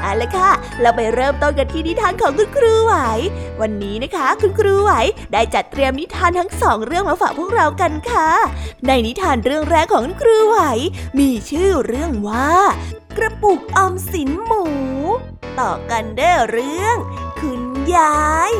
เอาละค่ะ เราไปเริ่มต้นกันที่นิทานของคุณครูไหว วันนี้นะคะ คุณครูไหวได้จัดเตรียมนิทานทั้งสองเรื่องมาฝากพวกเรากันค่ะ ในนิทานเรื่องแรกของคุณครูไหว มีชื่อเรื่องว่า กระปุกออมสินหมู ต่อกันได้อเรื่อง คุณยาย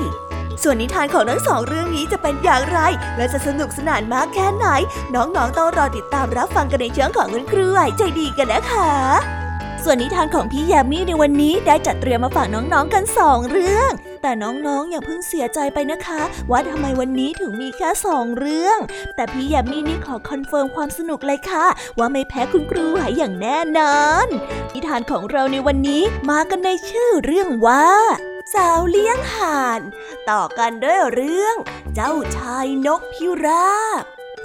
ส่วนนิทานของทั้งสองเรื่องนี้จะเป็นอย่างไร และจะสนุกสนานมากแค่ไหน น้องๆต้องรอติดตามรับฟังกันในเชิงของคุณครูไหวใจดีกันนะคะ ส่วนนิทานของพี่ยามีในวันนี้ได้จัดเตรียมมาฝากน้องๆกันสองเรื่อง แต่น้องๆอย่าเพิ่งเสียใจไปนะคะ ว่าทำไมวันนี้ถึงมีแค่สองเรื่อง แต่พี่ยามีนี่ขอ confirm ความสนุกเลยค่ะ ว่าไม่แพ้คุณครูไหวอย่างแน่นอนนิทานของเราในวันนี้มากันในชื่อเรื่องว่าสาวเลี้ยงห่าน ต่อกันด้วยเรื่อง เจ้าชายนกพิราบ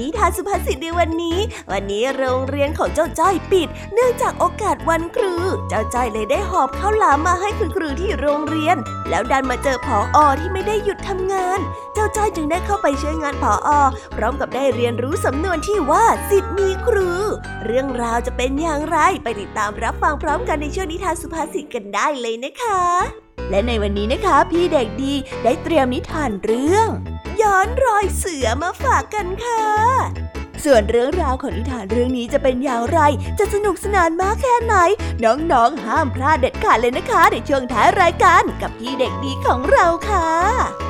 นิทานสุภาษิตในวันนี้ วันนี้โรงเรียนของเจ้าจ้อยปิด เนื่องจากโอกาสวันครู เจ้าจ้อยเลยได้หอบข้าวหลามมาให้คุณครูที่โรงเรียน แล้วดันมาเจอผออที่ไม่ได้หยุดทำงาน เจ้าจ้อยจึงได้เข้าไปช่วยงานผออพร้อมกับได้เรียนรู้สำนวนที่ว่าสิทธิ์มีครู เรื่องราวจะเป็นอย่างไรไปติดตามรับฟังพร้อมกันในช่วงนิทานสุภาษิตกันได้เลยนะคะ และในวันนี้นะคะ พี่เด็กดีได้เตรียมนิทานเรื่อง ย้อนรอยเสือมาฝากกันค่ะ ส่วนเรื่องราวของนิทานเรื่องนี้จะเป็นอย่างไร จะสนุกสนานมากแค่ไหน น้องๆ ห้ามพลาดเด็ดขาดเลยนะคะ ในช่วงท้ายรายการกับพี่เด็กดีของเราค่ะ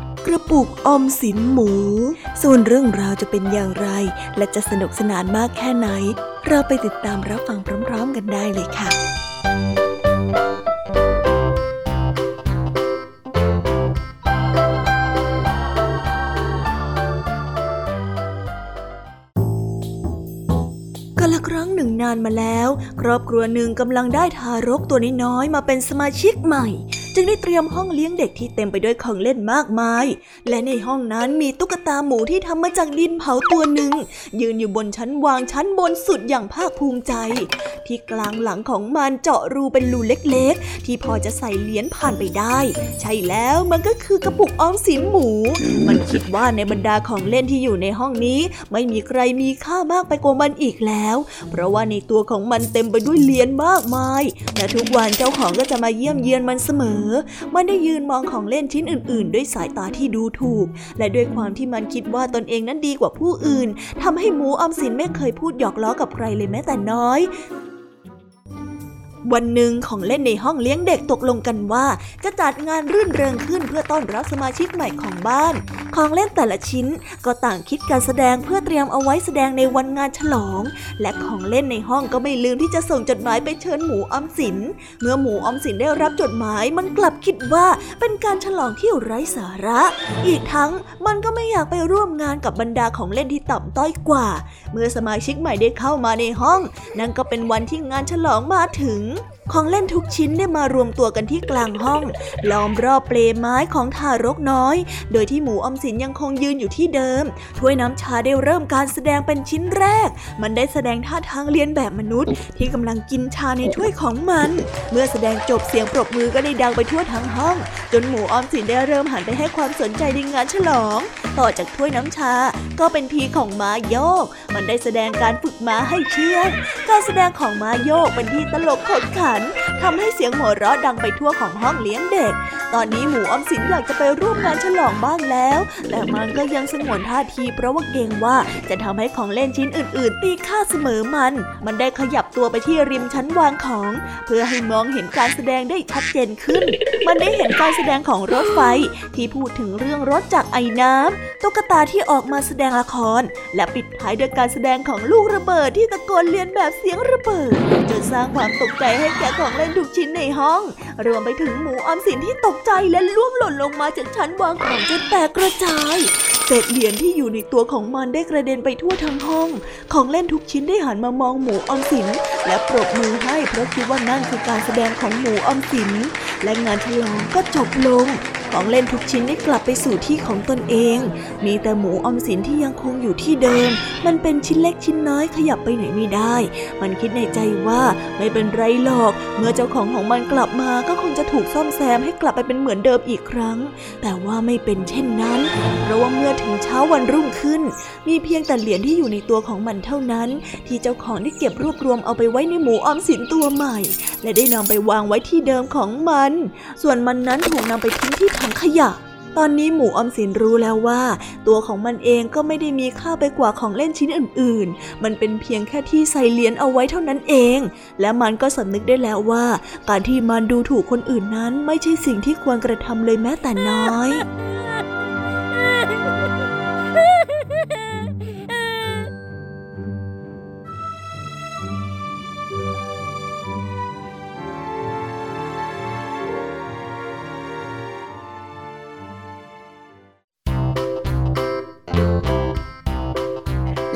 กระปุกอมสินหมู ส่วนเรื่องราวจะเป็นอย่างไร และจะสนุกสนานมากแค่ไหน เราไปติดตามรับฟังพร้อมๆกันได้เลยค่ะกลครั้งหนึ่งนานมาแล้ว ครอบครัวหนึ่งกำลังได้ทารกตัวน้อยๆมาเป็นสมาชิกใหม่ จึงได้เตรียมห้องเลี้ยงเด็กที่เต็มไปด้วยของเล่นมากมาย และในห้องนั้นมีตุ๊กตาหมูที่ทำมาจากดินเผาตัวหนึ่ง ยืนอยู่บนชั้นวางชั้นบนสุดอย่างภาคภูมิใจ ที่กลางหลังของมันเจาะรูเป็นรูเล็กๆ ที่พอจะใส่เหรียญผ่านไปได้ ใช่แล้วมันก็คือกระปุกออมสินหมู มันคิดว่าในบรรดาของเล่นที่อยู่ในห้องนี้ ไม่มีใครมีค่ามากไปกว่ามันอีกแล้ว เพราะว่าในตัวของมันเต็มไปด้วยเหรียญมากมาย และทุกวันเจ้าของก็จะมาเยี่ยมเยียนมันเสมอมันได้ยืนมองของเล่นชิ้นอื่น ๆ ด้วยสายตาที่ดูถูก และด้วยความที่มันคิดว่าตนเองนั้นดีกว่าผู้อื่นทำให้หมูออมสินไม่เคยพูดหยอกล้อกับใครเลยแม้แต่น้อย วันหนึ่งของเล่นในห้องเลี้ยงเด็กตกลงกันว่า จะจัดงานรื่นเริงขึ้นเพื่อต้อนรับสมาชิกใหม่ของบ้าน ของเล่นแต่ละชิ้นก็ต่างคิดการแสดงเพื่อเตรียมเอาไว้แสดงในวันงานฉลอง และของเล่นในห้องก็ไม่ลืมที่จะส่งจดหมายไปเชิญหมูอมสิน เมื่อหมูอมสินได้รับจดหมายมันกลับคิดว่าเป็นการฉลองที่ไร้สาระ อีกทั้งมันก็ไม่อยากไปร่วมงานกับบรรดาของเล่นที่ต่ำต้อยกว่า เมื่อสมาชิกใหม่ได้เข้ามาในห้อง นั่นก็เป็นวันที่งานฉลองมาถึง 응? ของเล่นทุกชิ้นได้มารวมตัวกันที่กลางห้อง ล้อมรอบเปลไม้ของทารกน้อย โดยที่หมูอมสินยังคงยืนอยู่ที่เดิม ถ้วยน้ำชาได้เริ่มการแสดงเป็นชิ้นแรก มันได้แสดงท่าทางเรียนแบบมนุษย์ ที่กำลังกินชาในถ้วยของมัน เมื่อแสดงจบเสียงปรบมือก็ได้ดังไปทั่วทั้งห้อง จนหมูอมสินได้เริ่มหันไปให้ความสนใจในงานฉลอง ต่อจากถ้วยน้ำชา ก็เป็นทีของม้าโยก มันได้แสดงการฝึกม้าให้เชื่องการแสดงของม้าโยกเป็นที่ตลกขบขันทำให้เสียงหัวเราะดังไปทั่วของห้องเลี้ยงเด็ก ตอนนี้หมูอมสินอยากจะไปร่วมงานฉลองบ้างแล้ว แต่มันก็ยังสงวนท่าทีเพราะว่าเกรงว่าจะทำให้ของเล่นชิ้นอื่น ๆ ตีค่าเสมอมัน มันได้ขยับตัวไปที่ริมชั้นวางของ เพื่อให้มองเห็นการแสดงได้ชัดเจนขึ้น มันได้เห็นการแสดงของรถไฟ ที่พูดถึงเรื่องรถจากไอ้น้ำตุ๊กตาที่ออกมาแสดงละคร และปิดท้ายด้วยการแสดงของลูกระเบิดที่ตะโกนเลียนแบบเสียงระเบิดจนสร้างความตกใจให้แก่ของเล่นทุกชิ้นในห้อง รวมไปถึงหมูออมสินที่ตกใจและล่วงหล่นลงมาจากชั้นวางของจนแตกกระจาย เศษเหรียญที่อยู่ในตัวของมันได้กระเด็นไปทั่วทั้งห้อง ของเล่นทุกชิ้นได้หันมามองหมูออมสิน และปรบมือให้เพราะคิดว่านั่นคือการแสดงของหมูออมสิน และงานฉลองก็จบลง ของเล่นทุกชิ้นได้กลับไปสู่ที่ของตนเอง มีแต่หมูอมสินที่ยังคงอยู่ที่เดิม มันเป็นชิ้นเล็กชิ้นน้อยขยับไปไหนไม่ได้ มันคิดในใจว่าไม่เป็นไรหรอก เมื่อเจ้าของของมันกลับมาก็คงจะถูกซ่อมแซมให้กลับไปเป็นเหมือนเดิมอีกครั้ง แต่ว่าไม่เป็นเช่นนั้น เพราะว่าเมื่อถึงเช้าวันรุ่งขึ้น มีเพียงแต่เหรียญที่อยู่ในตัวของมันเท่านั้น ที่เจ้าของได้เก็บรวบรวมเอาไปไว้ในหมูออมสินตัวใหม่ และได้นำไปวางไว้ที่เดิมของมัน ส่วนมันนั้นถูกนำไปทิ้งที่ถังขยะ ตอนนี้หมูออมสินรู้แล้วว่า ตัวของมันเองก็ไม่ได้มีค่าไปกว่าของเล่นชิ้นอื่น ๆ มันเป็นเพียงแค่ที่ใส่เหรียญเอาไว้เท่านั้นเอง และมันก็สำนึกได้แล้วว่า การที่มันดูถูกคนอื่นนั้น ไม่ใช่สิ่งที่ควรกระทำเลยแม้แต่น้อย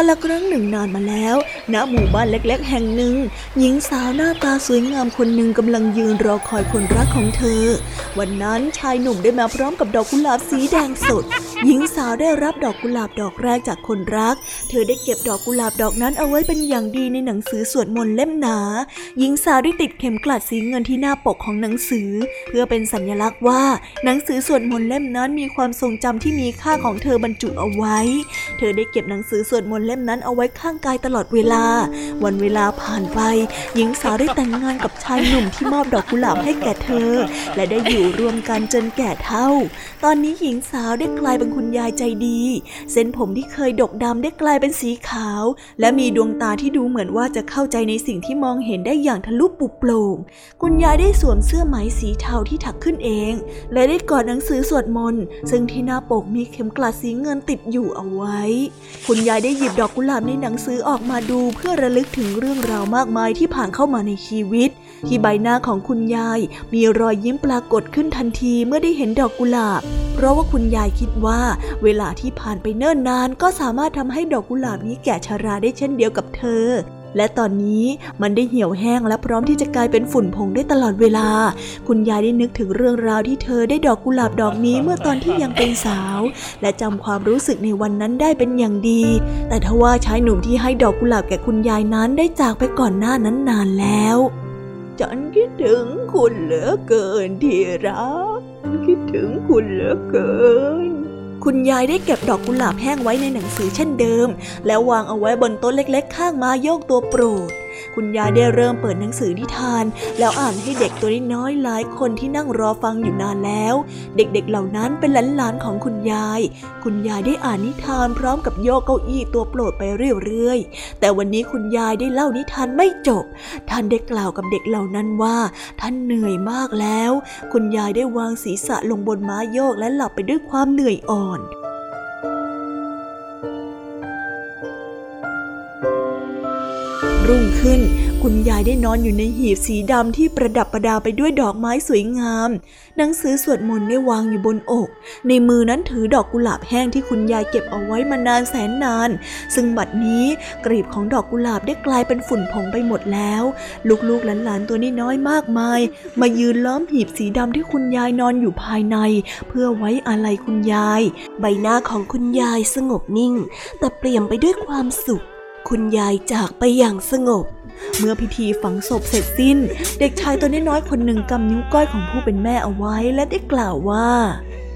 กาละครั้งหนึ่งนานมาแล้ว ณ หมู่บ้านเล็กๆ แห่งหนึ่ง หญิงสาวหน้าตาสวยงามคนหนึ่งกำลังยืนรอคอยคนรักของเธอ วันนั้นชายหนุ่มได้มาพร้อมกับดอกกุหลาบสีแดงสด หญิงสาวได้รับดอกกุหลาบดอกแรกจากคนรัก เธอได้เก็บดอกกุหลาบดอกนั้นเอาไว้เป็นอย่างดีในหนังสือสวดมนต์เล่มหนา หญิงสาวได้ติดเข็มกลัดสีเงินที่หน้าปกของหนังสือ เพื่อเป็นสัญลักษณ์ว่า หนังสือสวดมนต์เล่มนั้นมีความทรงจำที่มีค่าของเธอบรรจุเอาไว้ เธอได้เก็บหนังสือสวดมนต์เล่มนั้นเอาไว้ข้างกายตลอดเวลา วันเวลาผ่านไป หญิงสาวได้แต่งงานกับชายหนุ่มที่มอบดอกกุหลาบให้แก่เธอ และได้อยู่รวมกันจนแก่เฒ่า ตอนนี้หญิงสาวได้กลายเป็นคุณยายใจดี เส้นผมที่เคยดกดำได้กลายเป็นสีขาว และมีดวงตาที่ดูเหมือนว่าจะเข้าใจในสิ่งที่มองเห็นได้อย่างทะลุปุโปร่งคุณยายได้สวมเสื้อไหมสีเทาที่ถักขึ้นเอง และได้กอดหนังสือสวดมนต์ซึ่งที่หน้าปกมีเข็มกลัดสีเงินติดอยู่เอาไว้ คุณยายได้หยิบดอกกุหลาบในหนังสือออกมาดูเพื่อระลึกถึงเรื่องราวมากมายที่ผ่านเข้ามาในชีวิต ที่ใบหน้าของคุณยาย มีรอยยิ้มปรากฏขึ้นทันทีเมื่อได้เห็นดอกกุหลาบ เพราะว่าคุณยายคิดว่า เวลาที่ผ่านไปเนิ่นนาน ก็สามารถทำให้ดอกกุหลาบนี้แก่ชราได้เช่นเดียวกับเธอ และตอนนี้มันได้เหี่ยวแห้งและพร้อมที่จะกลายเป็นฝุ่นผงได้ตลอดเวลา คุณยายได้นึกถึงเรื่องราวที่เธอได้ดอกกุหลาบดอกนี้เมื่อตอนที่ยังเป็นสาว และจำความรู้สึกในวันนั้นได้เป็นอย่างดี แต่ทว่าชายหนุ่มที่ให้ดอกกุหลาบแก่คุณยายนั้นได้จากไปก่อนหน้านั้นนานแล้ว ฉันคิดถึงคุณเหลือเกินที่รัก คิดถึงคุณเหลือเกิน คุณยายได้เก็บดอกกุหลาบแห้งไว้ในหนังสือเช่นเดิม แล้ววางเอาไว้บนโต๊ะเล็กๆ ข้างมาโยกตัวโปรด คุณยายได้เริ่มเปิดหนังสือนิทาน แล้วอ่านให้เด็กตัวน้อยหลายคนที่นั่งรอฟังอยู่นานแล้ว เด็กๆเหล่านั้นเป็นหลานๆของคุณยาย คุณยายได้อ่านนิทานพร้อมกับโยกเก้าอี้ตัวโปรดไปเรื่อยๆ แต่วันนี้คุณยายได้เล่านิทานไม่จบ ท่านได้กล่าวกับเด็กเหล่านั้นว่า ท่านเหนื่อยมากแล้ว คุณยายได้วางศีรษะลงบนม้าโยกและหลับไปด้วยความเหนื่อยอ่อน รุ่งขึ้น คุณยายได้นอนอยู่ในหีบสีดำที่ประดับประดาไปด้วยดอกไม้สวยงาม หนังสือสวดมนต์ได้วางอยู่บนอก ในมือนั้นถือดอกกุหลาบแห้งที่คุณยายเก็บเอาไว้มานานแสนนาน ซึ่งบัดนี้กลีบของดอกกุหลาบได้กลายเป็นฝุ่นผงไปหมดแล้ว ลูกๆหลานๆตัวน้อยๆมากมาย มายืนล้อมหีบสีดำที่คุณยายนอนอยู่ภายใน เพื่อไว้อาลัยคุณยาย ใบหน้าของคุณยายสงบนิ่ง แต่เปลี่ยมไปด้วยความสุข คุณยายจากไปอย่างสงบ เมื่อพิธีฝังศพเสร็จสิ้น เด็กชายตัวน้อยๆคนหนึ่งกำนิ้วก้อยของผู้เป็นแม่เอาไว้และได้กล่าวว่า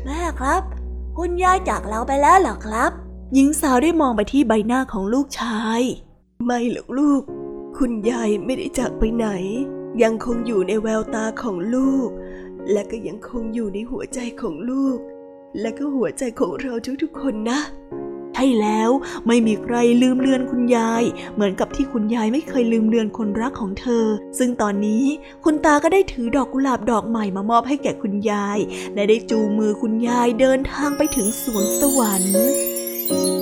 แม่ครับ คุณยายจากเราไปแล้วเหรอครับ หญิงสาวได้มองไปที่ใบหน้าของลูกชาย ไม่หรอกลูก คุณยายไม่ได้จากไปไหน ยังคงอยู่ในแววตาของลูก และก็ยังคงอยู่ในหัวใจของลูก และก็หัวใจของเราทุกๆคนนะใช่แล้ว ไม่มีใครลืมเลือนคุณยาย เหมือนกับที่คุณยายไม่เคยลืมเลือนคนรักของเธอ ซึ่งตอนนี้คุณตาก็ได้ถือดอกกุหลาบดอกใหม่มามอบให้แก่คุณยาย และได้จูงมือคุณยายเดินทางไปถึงสวงสวรรค์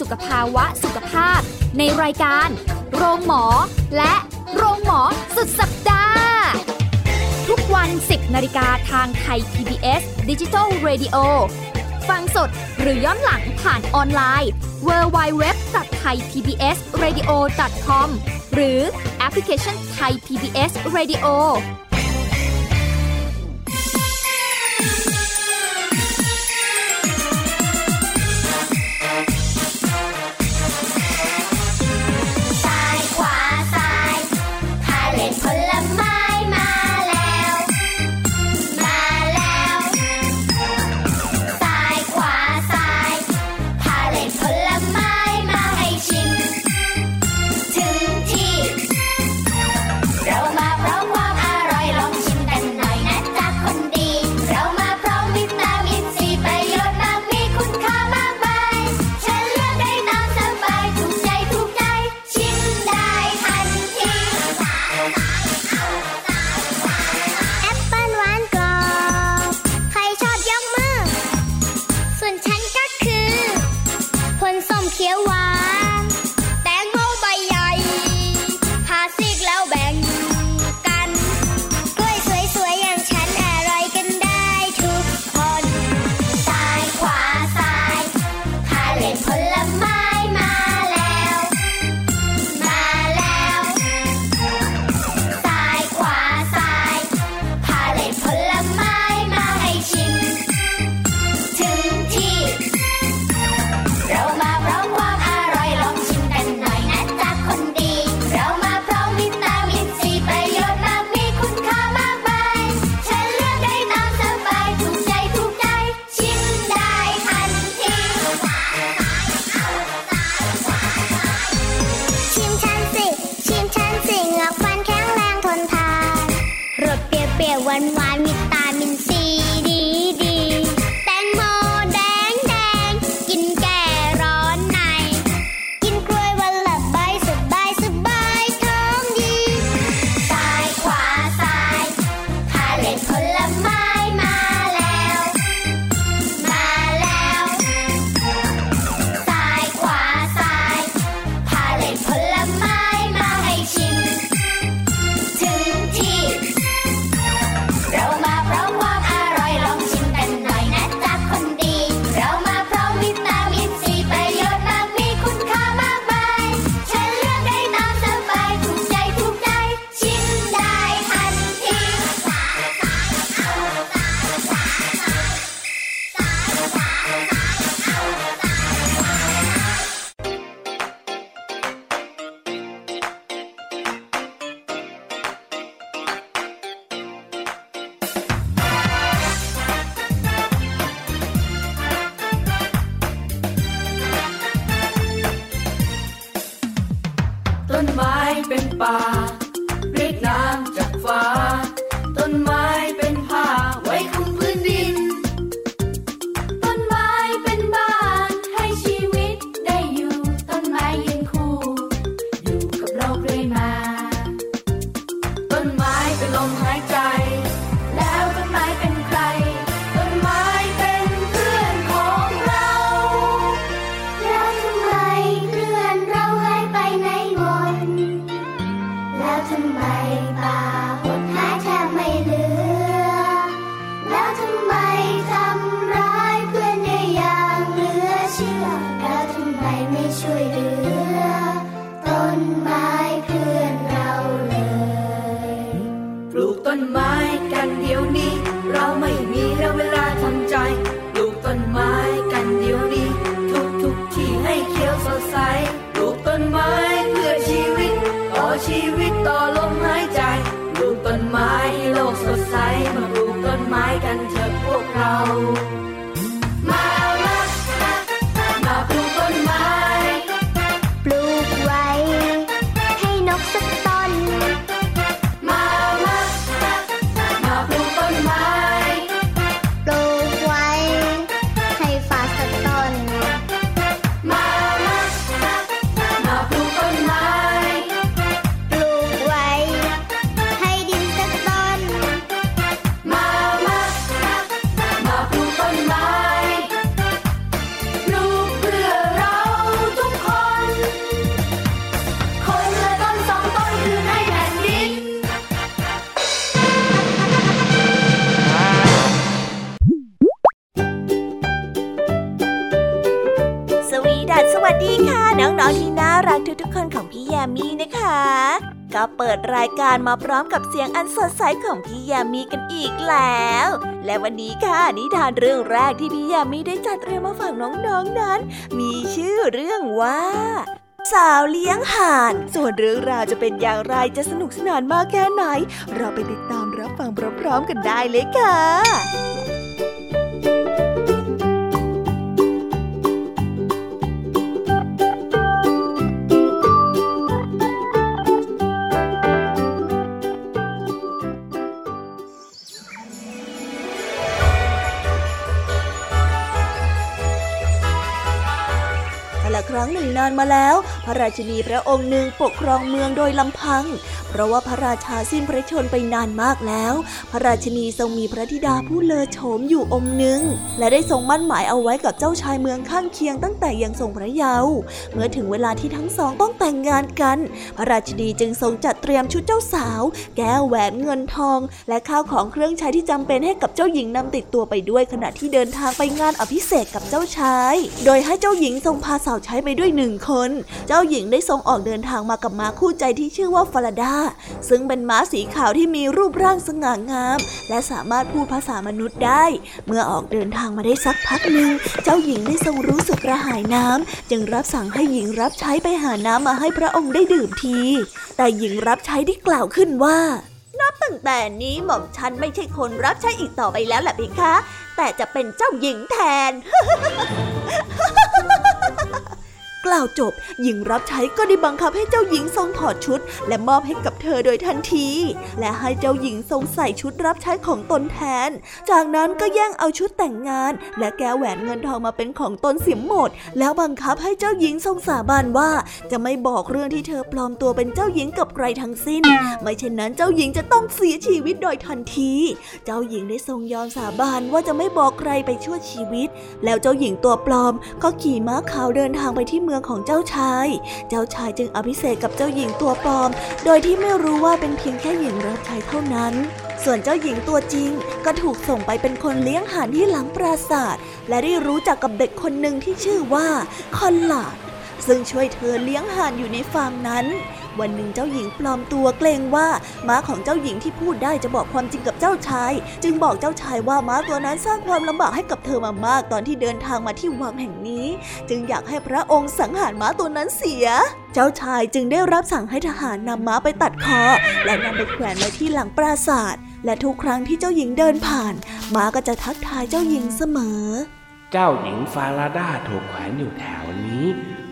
สุขภาวะสุขภาพ ในรายการ โรงหมอ และโรงหมอสุดสัปดาห์ ทุกวัน 10นาฬิกาทางไทย PBS ดิจิทัล Radio ฟังสดหรือย้อนหลังผ่านออนไลน์ www.thaipbsradio.com หรือแอปพลิเคชัน Thai PBS Radio มาพร้อมกับเสียงอันสดใสของพี่ยามีกันอีกแล้ว และวันนี้ค่ะนิทานเรื่องแรกที่พี่ยามีได้จัดเตรียมมาฝากน้องๆนนั้น มีชื่อเรื่องว่าสาวเลี้ยงห่าน ส่วนเรื่องราวจะเป็นอย่างไรจะสนุกสนานมากแค่ไหน เราไปติดตามรับฟังพร้อมๆกันได้เลยค่ะ มาแล้ว พระราชินีพระองค์หนึ่งปกครองเมืองโดยลำพัง เพราะว่าพระราชาสิ้นพระชนไปนานมากแล้ว พระราชินีทรงมีพระธิดาผู้เลอโฉมอยู่องค์หนึ่ง และได้ทรงมั่นหมายเอาไว้กับเจ้าชายเมืองข้างเคียงตั้งแต่ยังทรงพระเยาว์เมื่อถึงเวลาที่ทั้งสองต้องแต่งงานกัน พระราชินีจึงทรงจัดเตรียมชุดเจ้าสาว แก้วแหวนเงินทอง และข้าวของเครื่องใช้ที่จำเป็นให้กับเจ้าหญิงนำติดตัวไปด้วยขณะที่เดินทางไปงานอภิเษกกับเจ้าชาย โดยให้เจ้าหญิงทรงพาสาวใช้ไปด้วยหนึ่งคน เจ้าหญิงได้ทรงออกเดินทางมากับม้าคู่ใจที่ชื่อว่าฟาราดาซึ่งเป็นม้าสีขาวที่มีรูปร่างสง่างาม และสามารถพูดภาษามนุษย์ได้ เมื่อออกเดินทางมาได้สักพักหนึ่ง เจ้าหญิงได้ทรงรู้สึกกระหายน้ำจึงรับสั่งให้หญิงรับใช้ไปหาน้ำมาให้พระองค์ได้ดื่มที แต่หญิงรับใช้ได้กล่าวขึ้นว่านับตั้งแต่นี้หม่อมฉันไม่ใช่คนรับใช้อีกต่อไปแล้วแหละพี่คะ แต่จะเป็นเจ้าหญิงแทน กล่าวจบ หญิงรับใช้ก็ได้บังคับให้เจ้าหญิงทรงถอดชุด และมอบให้กับเธอโดยทันที และให้เจ้าหญิงทรงใส่ชุดรับใช้ของตนแทน จากนั้นก็แย่งเอาชุดแต่งงาน และแก้วแหวนเงินทองมาเป็นของตนเสียหมด แล้วบังคับให้เจ้าหญิงทรงสาบานว่า จะไม่บอกเรื่องที่เธอปลอมตัวเป็นเจ้าหญิงกับใครทั้งสิ้น ไม่เช่นนั้นเจ้าหญิงจะต้องเสียชีวิตโดยทันที เจ้าหญิงได้ทรงยอมสาบานว่าจะไม่บอกใครไปชั่วชีวิต แล้วเจ้าหญิงตัวปลอมก็ขี่ม้าขาวเดินทางไปที่เมืองของเจ้าชาย เจ้าชายจึงอภิเษกกับเจ้าหญิงตัวปลอม โดยที่ไม่รู้ว่าเป็นเพียงแค่หญิงรับใช้เท่านั้น ส่วนเจ้าหญิงตัวจริงก็ถูกส่งไปเป็นคนเลี้ยงห่านที่หลังปราสาทและได้รู้จักกับเด็กคนหนึ่งที่ชื่อว่าคอนหลาดซึ่งช่วยเธอเลี้ยงห่านอยู่ในฟาร์มนั้น วันหนึ่งเจ้าหญิงปลอมตัวเกรงว่าม้าของเจ้าหญิงที่พูดได้จะบอกความจริงกับเจ้าชาย จึงบอกเจ้าชายว่าม้าตัวนั้นสร้างความลำบากให้กับเธอมามากตอนที่เดินทางมาที่วังแห่งนี้ จึงอยากให้พระองค์สังหารม้าตัวนั้นเสีย เจ้าชายจึงได้รับสั่งให้ทหารนำม้าไปตัดคอ และนำไปแขวนไว้ที่หลังปราสาทและทุกครั้งที่เจ้าหญิงเดินผ่าน ม้าก็จะทักทายเจ้าหญิงเสมอ เจ้าหญิงฟาราดาถูกแขวนอยู่แถวนี้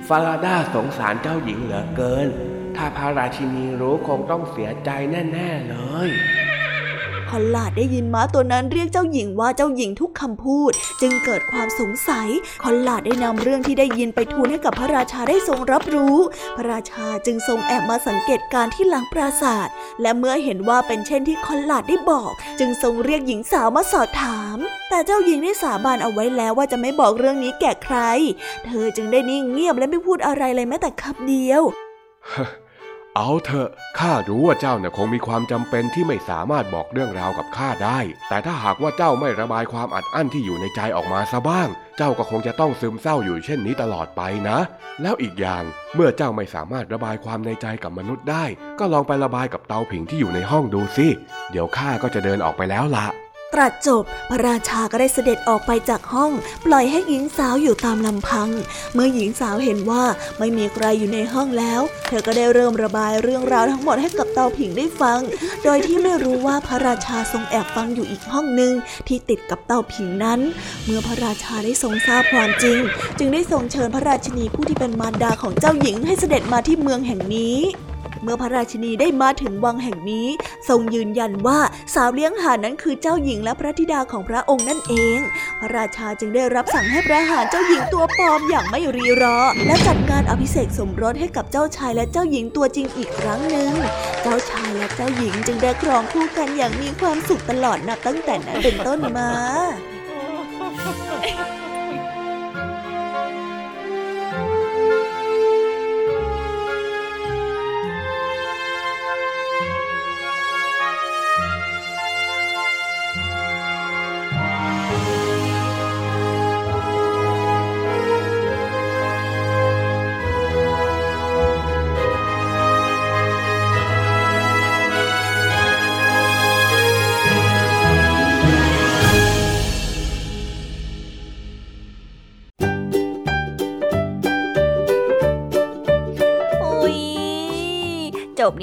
ฟาราดาสงสารเจ้าหญิงเหลือเกิน ถ้าพระราชินีรู้คงต้องเสียใจแน่ๆเลยพอลาดได้ยินม้าตัวนั้นเรียกเจ้าหญิงว่าเจ้าหญิงทุกคำพูด จึงเกิดความสงสัยคอนลาดได้นำเรื่องที่ได้ยินไปทูลให้กับพระราชาได้ทรงรับรู้ พระราชาจึงทรงแอบมาสังเกตการที่หลังปราสาทและเมื่อเห็นว่าเป็นเช่นที่คอนลาดได้บอก จึงทรงเรียกหญิงสาวมาสอบถาม แต่เจ้าหญิงได้สาบานเอาไว้แล้วว่าจะไม่บอกเรื่องนี้แก่ใคร เธอจึงได้นิ่งเงียบและไม่พูดอะไรเลยแม้แต่คำเดียว เอาเถอะ ข้ารู้ว่าเจ้าเนี่ยคงมีความจำเป็นที่ไม่สามารถบอกเรื่องราวกับข้าได้ แต่ถ้าหากว่าเจ้าไม่ระบายความอัดอั้นที่อยู่ในใจออกมาซะบ้าง เจ้าก็คงจะต้องซึมเศร้าอยู่เช่นนี้ตลอดไปนะ แล้วอีกอย่างเมื่อเจ้าไม่สามารถระบายความในใจกับมนุษย์ได้ ก็ลองไประบายกับเตาผิงที่อยู่ในห้องดูสิ เดี๋ยวข้าก็จะเดินออกไปแล้วละ ตรัสจบพระราชาก็ได้เสด็จออกไปจากห้อง ปล่อยให้หญิงสาวอยู่ตามลำพัง เมื่อหญิงสาวเห็นว่าไม่มีใครอยู่ในห้องแล้ว เธอก็ได้เริ่มระบายเรื่องราวทั้งหมดให้กับเตาผิงได้ฟัง โดยที่ไม่รู้ว่าพระราชาทรงแอบฟังอยู่อีกห้องหนึ่งที่ติดกับเตาผิงนั้น เมื่อพระราชาได้ทรงทราบความจริง จึงได้ทรงเชิญพระราชนีผู้ที่เป็นมารดาของเจ้าหญิงให้เสด็จมาที่เมืองแห่งนี้ เมื่อพระราชินีได้มาถึงวังแห่งนี้ ทรงยืนยันว่าสาวเลี้ยงหานนั้นคือเจ้าหญิงและพระธิดาของพระองค์นั่นเอง พระราชาจึงได้รับสั่งให้ประหารเจ้าหญิงตัวปลอมอย่างไม่รีรอ และจัดการอภิเษกสมรสให้กับเจ้าชายและเจ้าหญิงตัวจริงอีกครั้งหนึ่ง เจ้าชายและเจ้าหญิงจึงได้ครองคู่กันอย่างมีความสุขตลอดนับตั้งแต่นั้นเป็นต้นมา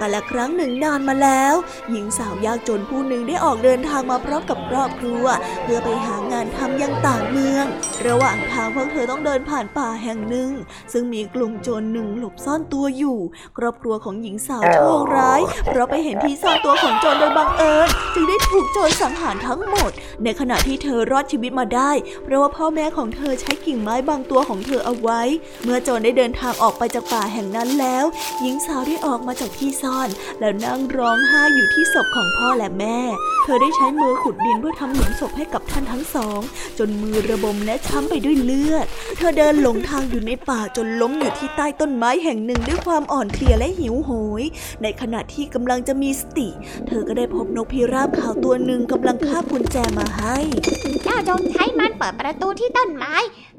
กาละครั้งหนึ่งนานมาแล้ว หญิงสาวยากจนผู้หนึ่งได้ออกเดินทางมาพร้อมกับครอบครัว เพื่อไปหางานทำยังต่างเมือง ระหว่างทางพวกเธอต้องเดินผ่านป่าแห่งหนึ่ง ซึ่งมีกลุ่มโจรหนึ่งหลบซ่อนตัวอยู่ ครอบครัวของหญิงสาวโชคร้าย เพราะไปเห็นที่ซ่อนตัวของโจรโดยบังเอิญจึงได้ถูกโจรสังหารทั้งหมด ในขณะที่เธอรอดชีวิตมาได้ เพราะว่าพ่อแม่ของเธอใช้กิ่งไม้บางตัวของเธอเอาไว้ เมื่อโจรได้เดินทางออกไปจากป่าแห่งนั้นแล้ว หญิงสาวได้ออกมาจากที่ซ่อนแล้วนั่งร้องไห้อยู่ที่ศพของพ่อและแม่ เธอได้ใช้มือขุดดินเพื่อทำหลุมศพให้กับท่านทั้งสอง จนมือระบมและช้ำไปด้วยเลือด เธอเดินหลงทางอยู่ในป่าจนล้มอยู่ที่ใต้ต้นไม้แห่งหนึ่งด้วยความอ่อนเพลียและหิวโหย ในขณะที่กำลังจะมีสติ เธอก็ได้พบนกพิราบขาวตัวหนึ่งกำลังคาบกุญแจมาให้เจ้าจงใช้มันเปิดประตูที่ต้นไม้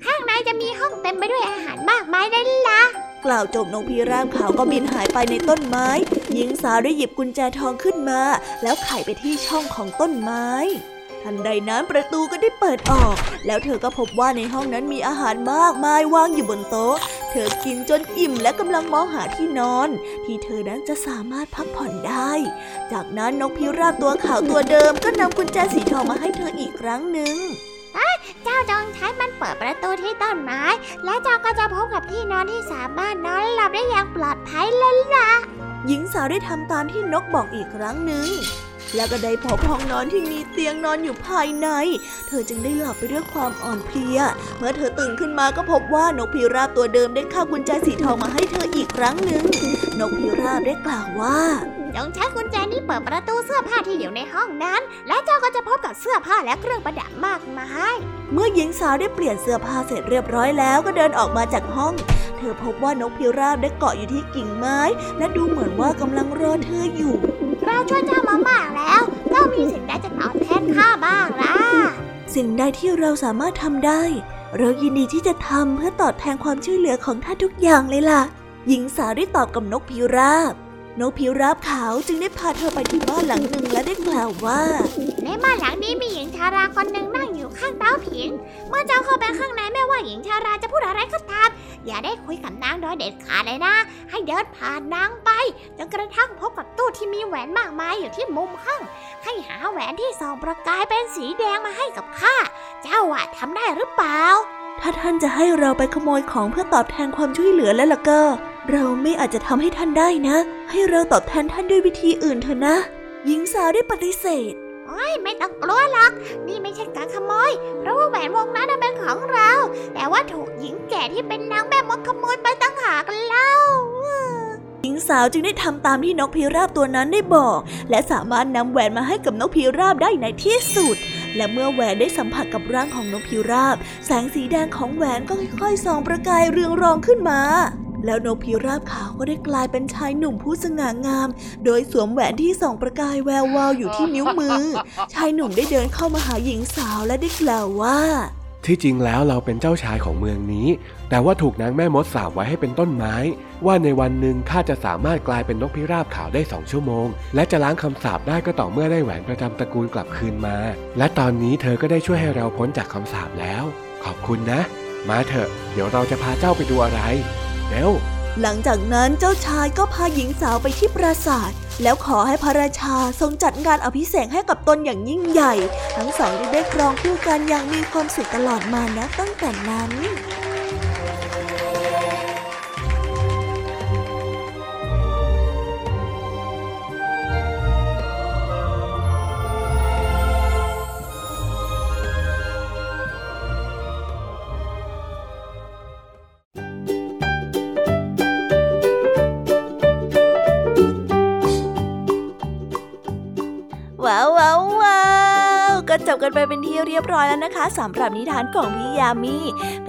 ข้างในจะมีห้องเต็มไปด้วยอาหารมากมายเลยล่ะ กล่าวจบนกพิราบขาวก็บินหายไปในต้นไม้ หญิงสาวได้หยิบกุญแจทองขึ้นมา แล้วไขไปที่ช่องของต้นไม้ทันใดนั้นประตูก็ได้เปิดออก แล้วเธอก็พบว่าในห้องนั้นมีอาหารมากมายวางอยู่บนโต๊ะ เธอกินจนอิ่มและกำลังมองหาที่นอน ที่เธอนั้นจะสามารถพักผ่อนได้ จากนั้นนกพิราบตัวขาวตัวเดิมก็นำกุญแจสีทองมาให้เธออีกครั้งหนึ่ง เจ้าจงใช้มันเปิดประตูที่ต้นไม้ และเจ้าก็จะพบกับที่นอนที่สามารถนอนหลับได้อย่างปลอดภัยเลยล่ะ หญิงสาวได้ทำตามที่นกบอกอีกครั้งหนึ่ง แล้วก็ได้พบห้องนอนที่มีเตียงนอนอยู่ภายใน เธอจึงได้หลับไปด้วยความอ่อนเพลีย เมื่อเธอตื่นขึ้นมาก็พบว่านกพิราบตัวเดิมได้ข้าบกุญแจสีทองมาให้เธออีกครั้งหนึ่ง นกพิราบได้กล่าวว่าจงใช้กุญแจนี้เปิดประตูเสื้อผ้าที่อยู่ในห้องนั้น และเจ้าก็จะพบกับเสื้อผ้าและเครื่องประดับมากมาย เมื่อหญิงสาวได้เปลี่ยนเสื้อผ้าเสร็จเรียบร้อยแล้วก็เดินออกมาจากห้อง เธอพบว่านกพิราบได้เกาะอยู่ที่กิ่งไม้ และดูเหมือนว่ากำลังรอเธออยู่เราช่วยเจ้ามามากแล้ว เจ้ามีสิ่งใดจะตอบแทนข้าบ้างล่ะ สิ่งใดที่เราสามารถทำได้ เรายินดีที่จะทำเพื่อตอบแทนความช่วยเหลือของท่านทุกอย่างเลยล่ะ หญิงสาวได้ตอบกับนกพิราบ นกพิราบขาวจึงได้พาเธอไปที่บ้านหลังหนึ่งและได้กล่าวว่า ในบ้านหลังนี้มีหญิงชาราคนหนึ่งนั่งอยู่ ข้างเตาผิง เมื่อเจ้าเข้าไปข้างในไม่ว่าหญิงชาราจะพูดอะไรก็ตาม อย่าได้คุยกับนางโดยเด็ดขาดเลยนะ ให้เดินผ่านนางไปจนกระทั่งพบกับตู้ที่มีแหวนมากมายอยู่ที่มุมห้องให้หาแหวนที่ส่องประกายเป็นสีแดงมาให้กับข้า เจ้าอะทำได้หรือเปล่า ถ้าท่านจะให้เราไปขโมยของเพื่อตอบแทนความช่วยเหลือแล้วล่ะก็ เราไม่อาจจะทำให้ท่านได้นะ ให้เราตอบแทนท่านด้วยวิธีอื่นเถอะนะ หญิงสาวได้ปฏิเสธ โอ้ยไม่ต้องกลัวหรอก นี่ไม่ใช่การขโมย เพราะว่าแหวนวงนั้นเป็นของเรา แต่ว่าถูกหญิงแก่ที่เป็นนางแม่มดขโมยไปตั้งหากเล่าหญิงสาวจึงได้ทำตามที่นกพิราบตัวนั้นได้บอก และสามารถนำแหวนมาให้กับนกพิราบได้ในที่สุด และเมื่อแหวนได้สัมผัสกับร่างของนกพิราบ แสงสีแดงของแหวนก็ค่อยๆส่องประกายเรืองรองขึ้นมา แล้วนกพิราบขาวก็ได้กลายเป็นชายหนุ่มผู้สง่างาม โดยสวมแหวนที่ส่องประกายแวววาวอยู่ที่นิ้วมือ ชายหนุ่มได้เดินเข้ามาหาหญิงสาวและได้กล่าวว่า ที่จริงแล้วเราเป็นเจ้าชายของเมืองนี้ แต่ว่าถูกนางแม่มดสาบไว้ให้เป็นต้นไม้ ว่าในวันหนึ่งข้าจะสามารถกลายเป็นนกพิราบขาวได้สองชั่วโมง และจะล้างคำสาปได้ก็ต่อเมื่อได้แหวนประจำตระกูลกลับคืนมา และตอนนี้เธอก็ได้ช่วยให้เราพ้นจากคำสาปแล้ว ขอบคุณนะ มาเถอะ เดี๋ยวเราจะพาเจ้าไปดูอะไร เร็วหลังจากนั้นเจ้าชายก็พาหญิงสาวไปที่ปราสาท แล้วขอให้พระราชาทรงจัดงานอภิเษกให้กับตนอย่างยิ่งใหญ่ ทั้งสองได้ได้ครองคู่กันอย่างมีความสุขตลอดมานะตั้งแต่นั้น ไปเป็นที่เรียบร้อยแล้วนะคะสำหรับนิทานของพี่ยามีเป็นไง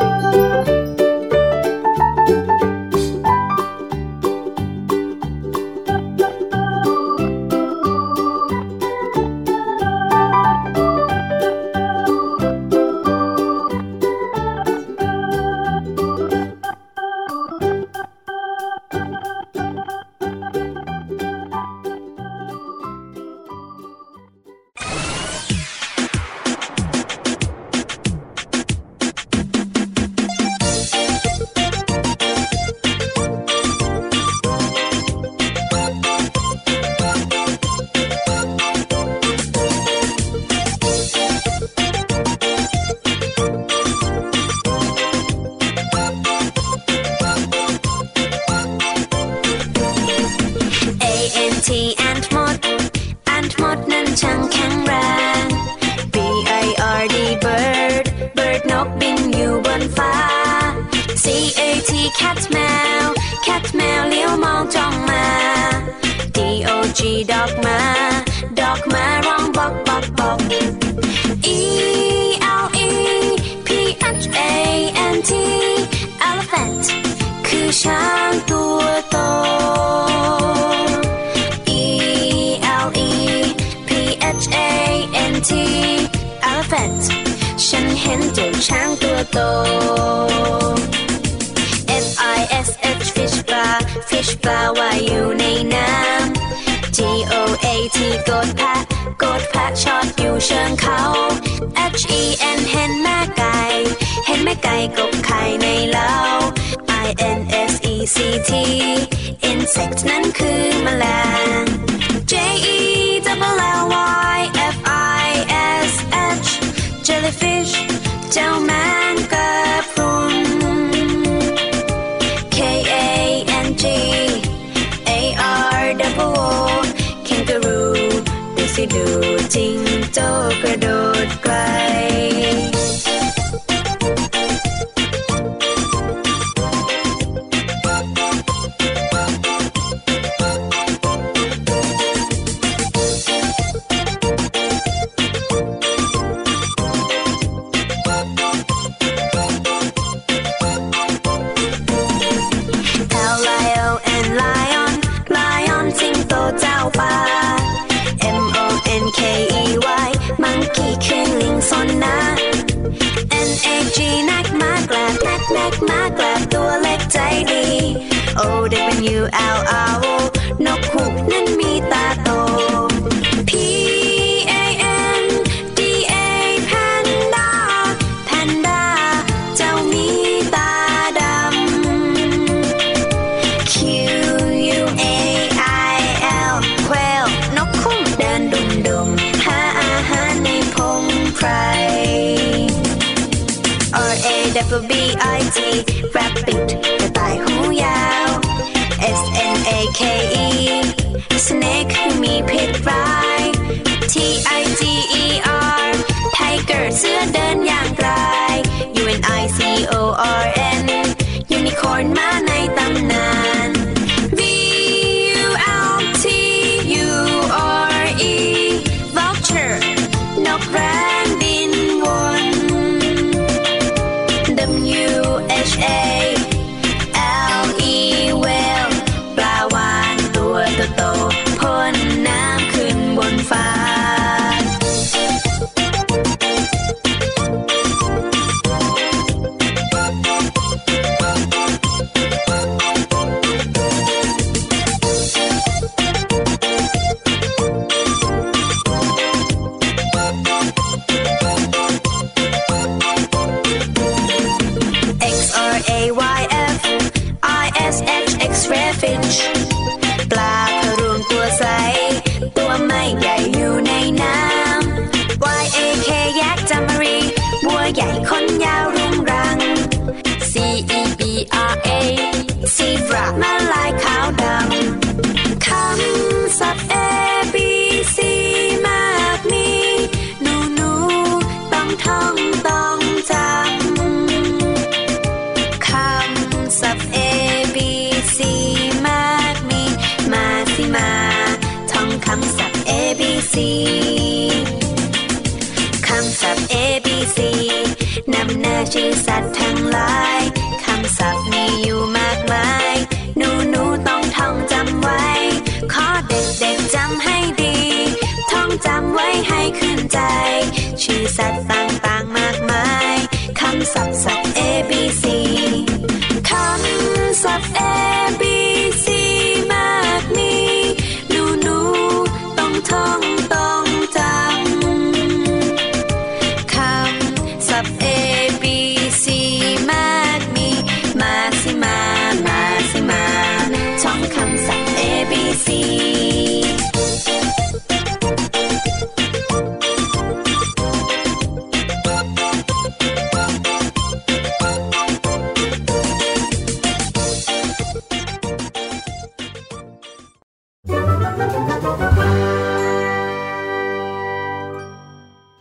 ง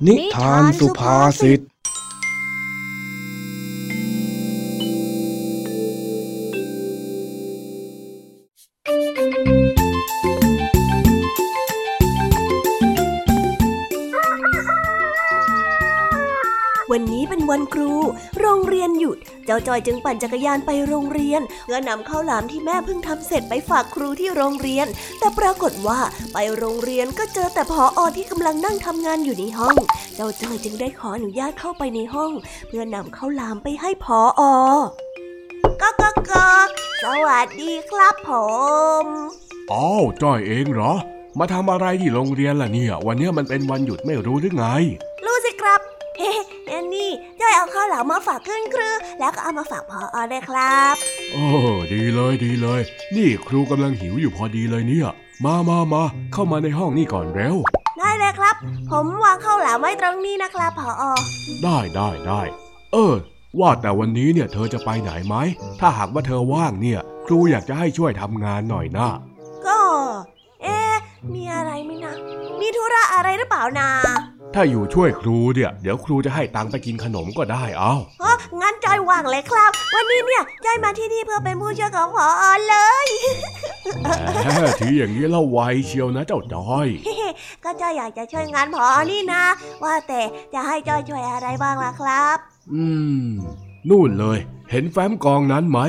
นิทานสุภาษิต จอยจึงปั่นจักรยานไปโรงเรียนเพื่อนำข้าวหลามที่แม่เพิ่งทำเสร็จไปฝากครูที่โรงเรียน แต่ปรากฏว่าไปโรงเรียนก็เจอแต่พออที่กำลังนั่งทำงานอยู่ในห้อง เจ้าจอยจึงได้ขออนุญาตเข้าไปในห้อง เพื่อนำข้าวหลามไปให้พออก็ก็ก็สวัสดีครับผมอ้าวจ้อยเองเหรอ มาทำอะไรที่โรงเรียนล่ะเนี่ย วันเนี้ยมันเป็นวันหยุดไม่รู้หรือไง เฮ้แอนนี่จอยเอาข้าวหลามมาฝากขึ้นครือแล้วก็เอามาฝากพออด้วยครับ โอ้ดีเลยดีเลย นี่ครูกำลังหิวอยู่พอดีเลยเนี่ย มามามาเข้ามาในห้องนี่ก่อนเร็ว ได้เลยครับ ผมวางข้าวหลามไว้ตรงนี้นะครับพออได้ได้ได้เออ ว่าแต่วันนี้เนี่ยเธอจะไปไหนไหมถ้าหากว่าเธอว่างเนี่ย ครูอยากจะให้ช่วยทำงานหน่อยนะก็ เอ๊ะมีอะไรไหมนะ มีธุระอะไรหรือเปล่านา ถ้าอยู่ช่วยครูเนี่ย เดี๋ยวครูจะให้ตังค์ไปกินขนมก็ได้เอาเอองั้นจอยว่างเลยครับ วันนี้เนี่ยจอยมาที่นี่เพื่อเป็นผู้ช่วยของพออเลยแหมถืออย่างนี้แล้วไวเชียวนะเจ้าจอย ก็จอยอยากจะช่วยงานพออนี่นะ ว่าแต่จะให้จอยช่วยอะไรบ้างล่ะครับ อืม นู่นเลย เห็นแฟ้มกองนั้นไหม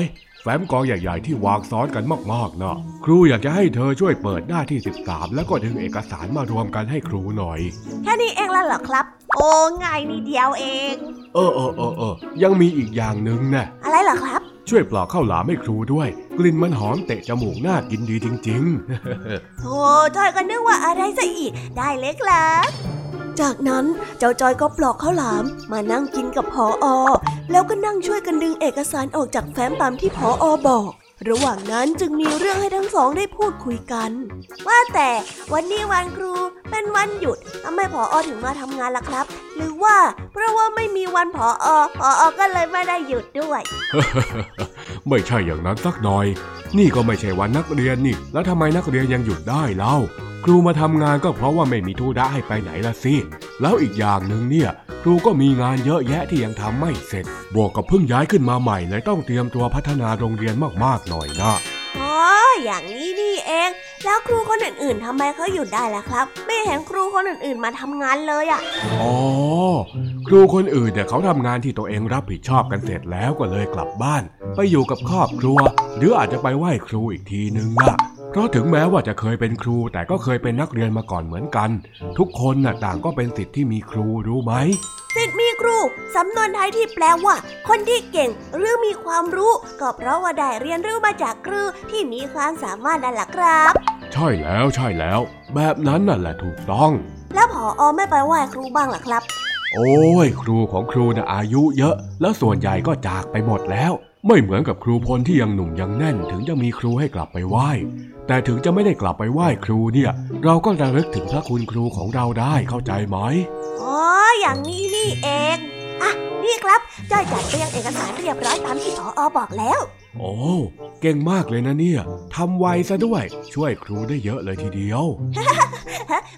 แฟ้มกองใหญ่ๆที่วางซ้อนกันมากๆนะครูอยากจะให้เธอช่วยเปิดหน้าที่ 13 แล้วก็ดึงเอกสารมารวมกันให้ครูหน่อย แค่นี้เองแล้วเหรอครับ โอ้ง่ายนิดเดียวเอง เออเออเออเออยังมีอีกอย่างหนึ่งนะอะไรเหรอครับ ช่วยปลอกข้าวหลามให้ครูด้วย กลิ่นมันหอมเตะจมูกน่ากินดีจริงโธ่จอยก็นึกว่าอะไรซะอีก ได้เลยครับ จากนั้นเจ้าจอยก็ปลอกข้าวหลามมานั่งกินกับพออ แล้วก็นั่งช่วยกันดึงเอกสารออกจากแฟ้มตามที่พออบอก ระหว่างนั้นจึงมีเรื่องให้ทั้งสองได้พูดคุยกัน ว่าแต่วันนี้วันครูเป็นวันหยุดทำไมพออถึงมาทำงานล่ะครับ หรือว่าเพราะว่าไม่มีวันพออพออก็เลยไม่ได้หยุดด้วย ไม่ใช่อย่างนั้นสักหน่อย นี่ก็ไม่ใช่วันนักเรียนนี่ แล้วทำไมนักเรียนยังหยุดได้เล่าครูมาทำงานก็เพราะว่าไม่มีธุระให้ไปไหนละสิ แล้วอีกอย่างหนึ่งเนี่ย ครูก็มีงานเยอะแยะที่ยังทำไม่เสร็จ บวกกับเพิ่งย้ายขึ้นมาใหม่เลยต้องเตรียมตัวพัฒนาโรงเรียนมากๆหน่อยนะอ๋ออย่างนี้นี่เอง แล้วครูคนอื่นๆทำไมเขาหยุดได้ล่ะครับ ไม่เห็นครูคนอื่นๆมาทำงานเลยอะ่ะอ๋อครูคนอื่นเนี่ยเขาทำงานที่ตัวเองรับผิดชอบกันเสร็จแล้วก็เลยกลับบ้าน ไปอยู่กับครอบครัว หรืออาจจะไปไหว้ครูอีกทีนึงอะ เพราะถึงแม้ว่าจะเคยเป็นครูแต่ก็เคยเป็นนักเรียนมาก่อนเหมือนกัน ทุกคนน่ะต่างก็เป็นสิทธิ์ที่มีครูรู้ไหมสิทธิ์มีครู สำนวนไทยที่แปลว่า คนที่เก่งหรือมีความรู้ ก็เพราะว่าได้เรียนรู้มาจากครูที่มีความสามารถนั่นแหละครับ ใช่แล้วใช่แล้ว แบบนั้นน่ะแหละถูกต้อง แล้วผออไม่ไปไหว้ครูบ้างล่ะครับ โอ้ย ครูของครูน่ะอายุเยอะ แล้วส่วนใหญ่ก็จากไปหมดแล้ว ไม่เหมือนกับครูพลที่ยังหนุ่มยังแน่น ถึงจะมีครูให้กลับไปไหว้ แต่ถึงจะไม่ได้กลับไปไหว้ครูเนี่ย เราก็ระลึกถึงพระคุณครูของเราได้เข้าใจไหมอ๋ออย่างนี้นี่เองอะนี่ครับจ้อยจัดเรียงเอกสารเรียบร้อยตามที่ผออบอกแล้ว โอ้เก่งมากเลยนะเนี่ยทำไวซะด้วย ช่วยครูได้เยอะเลยทีเดียว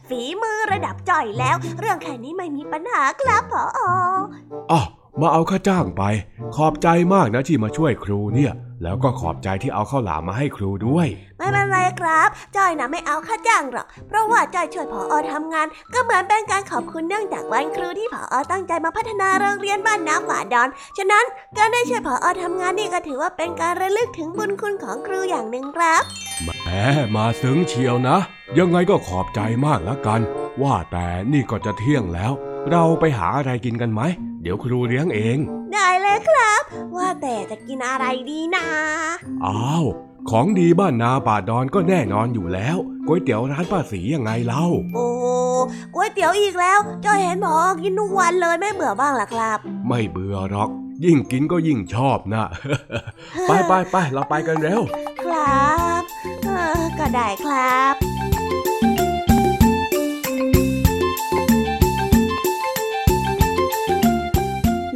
ฝีมือระดับจ่อยแล้ว เรื่องแค่นี้ไม่มีปัญหาครับผอออ้าว มาเอาค่าจ้างไป ขอบใจมากนะที่มาช่วยครูเนี่ย แล้วก็ขอบใจที่เอาข้าวหลามมาให้ครูด้วย ไม่เป็นไรครับจ้อยนะไม่เอาค่าจ้างหรอก เพราะว่าจ้อยช่วยผออทำงาน ก็เหมือนเป็นการขอบคุณเนื่องจากวันครูที่ผออตั้งใจมาพัฒนาโรงเรียนบ้านน้ำหวาดอน ฉะนั้นการได้ช่วยผออทำงานนี่ก็ถือว่าเป็นการระลึกถึงบุญคุณของครูอย่างหนึ่งครับแหมมาซึ้งเชียวนะ ยังไงก็ขอบใจมากแล้วกัน ว่าแต่นี่ก็จะเที่ยงแล้ว เราไปหาอะไรกินกันไหม เดี๋ยวครูเลี้ยงเอง ได้เลยครับ ว่าแต่จะกินอะไรดีนะอ้าวของดีบ้านนาป่าดอนก็แน่นอนอยู่แล้วก๋วยเตี๋ยวร้านป้าสียังไงเล่า โอ้ก๋วยเตี๋ยวอีกแล้วจ้อยเห็นผออกินทุกวันเลยไม่เบื่อบ้างหรอครับ ไม่เบื่อหรอก ยิ่งกินก็ยิ่งชอบนะไปไปไปเราไปกันเร็ว ครับเออก็ได้ครับ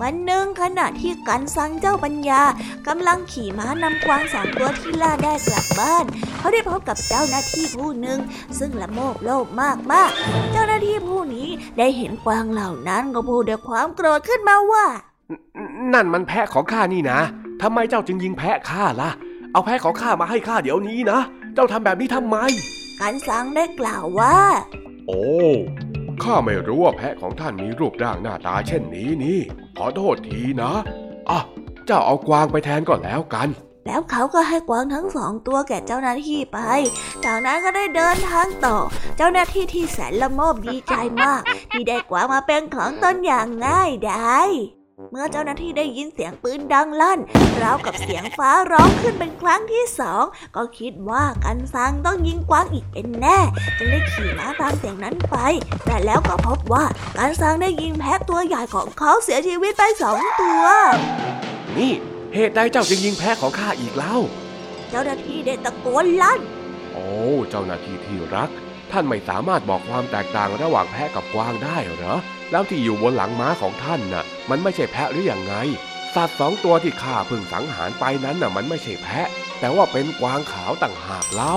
วันหนึ่งขณะที่กันซังเจ้าปัญญากำลังขี่ม้านำกวางสองตัวที่ล่าได้กลับบ้าน เขาได้พบกับเจ้าหน้าที่ผู้หนึ่ง ซึ่งละโมบโลภมากมากเจ้าหน้าที่ผู้นี้ได้เห็นกวางเหล่านั้นก็พูดด้วยความโกรธขึ้นมาว่า นั่นมันแพะของข้านี่นะทำไมเจ้าจึงยิงแพะข้าล่ะ เอาแพะของข้ามาให้ข้าเดี๋ยวนี้นะ เจ้าทำแบบนี้ทำไม กันซังได้กล่าวว่า โอ้ ข้าไม่รู้ว่าแพะของท่านมีรูปร่างหน้าตาเช่นนี้นี่ ขอโทษทีนะอะเจ้าเอากวางไปแทนก่อนแล้วกัน แล้วเขาก็ให้กวางทั้งสองตัวแก่เจ้าหน้าที่ไป จากนั้นก็ได้เดินทางต่อ เจ้าหน้าที่ที่แสนละโมบดีใจมาก ที่ได้กวางมาเป็นของตนอย่างง่ายดาย เมื่อเจ้าหน้าที่ได้ยินเสียงปืนดังลั่นราวกับเสียงฟ้าร้องขึ้นเป็นครั้งที่สองก็คิดว่ากันซังต้องยิงกวางอีกเป็นแน่ จึงได้ขี่ม้าตามเสียงนั้นไป แต่แล้วก็พบว่ากันซังได้ยิงแพะตัวใหญ่ของเขาเสียชีวิตไปสองตัว นี่เหตุใดเจ้าจึงยิงแพะของข้าอีกเล่า เจ้าหน้าที่ได้ตะโกนลั่น โอ้เจ้าหน้าที่ที่รัก ท่านไม่สามารถบอกความแตกต่างระหว่างแพะกับกวางได้เหรอ แล้วที่อยู่บนหลังม้าของท่านน่ะ มันไม่ใช่แพะหรืออยังไง สัตว์สองตัวที่ข้าเพิ่งสังหารไปนั้นน่ะมันไม่ใช่แพะ แต่ว่าเป็นกวางขาวต่างหากเล่า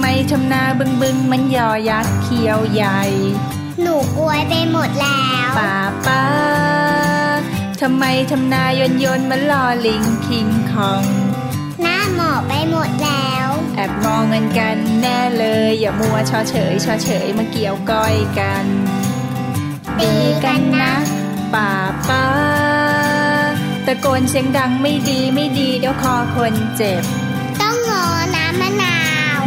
ไมทำนาบึงบึงมันยอยักษ์เขียวใหญ่ หนูกลัวไปหมดแล้วป้าป้าทำไมทำนายนยนมันลอลิงคิงคอง หน้าหมอบไปหมดแล้ว แอบมองเงินกันแน่เลย อย่ามัวชอเฉยชอเฉยมาเกี่ยวก้อยกันตีกันนะป้าป้าตะโกนเสียงดังไม่ดีไม่ดีเดี๋ยวคอคนเจ็บ ต้องงอน้ำมะนาว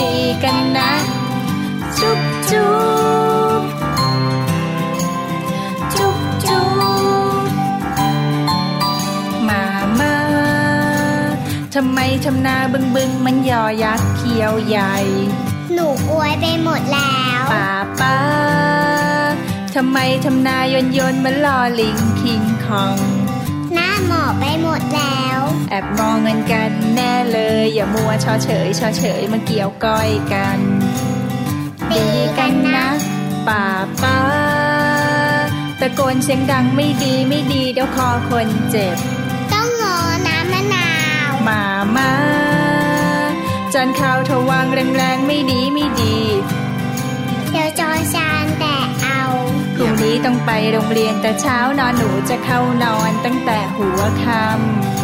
ดีกันนะ จุ๊บจุ๊บจุ๊บจุ๊บมามาทำไมทำนาบึงบึงมันยอยักษ์เขียวใหญ่ หนูกลวยไปหมดแล้วป้าป้าทำไมทำนายนยนมันลอลิงคิงคอง หน้าหมอบไปหมดแล้ว แอบมองเงินกันแน่เลย อย่ามัวชอเฉยชอเฉยมาเกี่ยวก้อยกันดีกันนะป้าป้าตะโกนเสียงดังไม่ดีไม่ดีเดี๋ยวคอคนเจ็บ ต้องงอน้ำมะนาวมามาจานข้าวทวางแรงๆไม่ดีไม่ดีเดี๋ยวจอชานแต่เอาพรุ่งนี้ต้องไปโรงเรียนแต่เช้านอนหนูจะเข้านอนตั้งแต่หัวค่ำ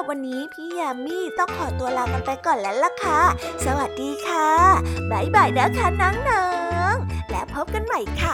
บวันนี้พี่ยามีต้องขอตัวลากันไปก่อนแล้วล่ะค่ะ สวัสดีค่ะ บ๊ายบายนะคะน้องๆ และพบกันใหม่ค่ะ